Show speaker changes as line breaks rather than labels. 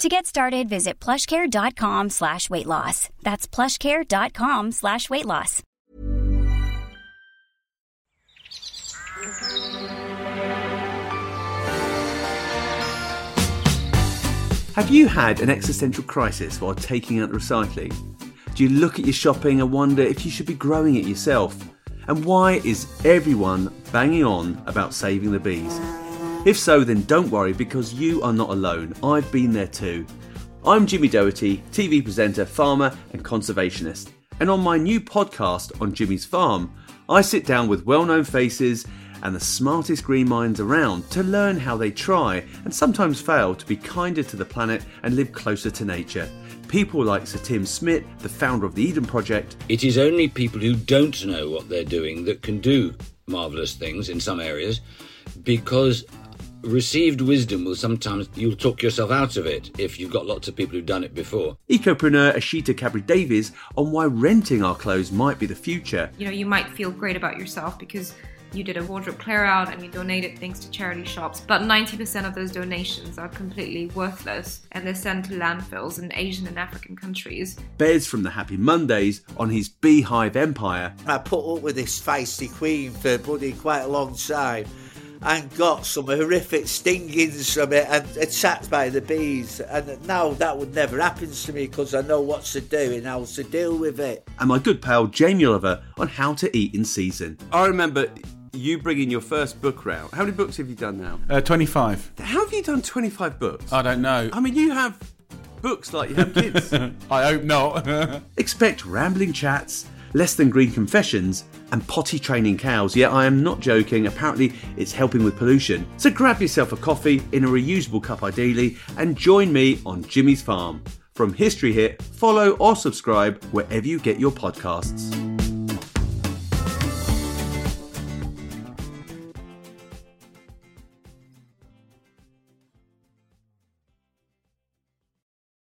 To get started, visit plushcare.com slash weight loss. That's plushcare.com slash weight loss.
Have you had an existential crisis while taking out the recycling? Do you look at your shopping and wonder if you should be growing it yourself? And why is everyone banging on about saving the bees? If so, then don't worry because you are not alone. I've been there too. I'm Jimmy Doherty, TV presenter, farmer, and conservationist. And on my new podcast on Jimmy's Farm, I sit down with well known faces and the smartest green minds around to learn how they try and sometimes fail to be kinder to the planet and live closer to nature. People like Sir Tim Smit, the founder of the Eden Project.
It is only people who don't know what they're doing that can do marvellous things in some areas because received wisdom will sometimes you'll talk yourself out of it if you've got lots of people who've done it before.
Ecopreneur Eshita Kabra-Davies on why renting our clothes might be the future.
You know, you might feel great about yourself because you did a wardrobe clear out and you donated things to charity shops, but 90% of those donations are completely worthless and they're sent to landfills in Asian and African countries.
Bez from the Happy Mondays on his beehive empire.
I put up with this feisty queen for bloody quite a long time and got some horrific stingings from it and attacked by the bees. And now that would never happen to me because I know what to do and how to deal with it.
And my good pal Jamie Oliver on how to eat in season.
I remember you bringing your first book round. How many books have you done now?
Uh, 25.
How have you done 25 books?
I don't know.
I mean, you have books like you have kids.
I hope not.
Expect rambling chats, less than green confessions, and potty training cows. Yeah, I am not joking. Apparently, it's helping with pollution. So grab yourself a coffee in a reusable cup, ideally, and join me on Jimmy's Farm. From History Hit, follow or subscribe wherever you get your podcasts.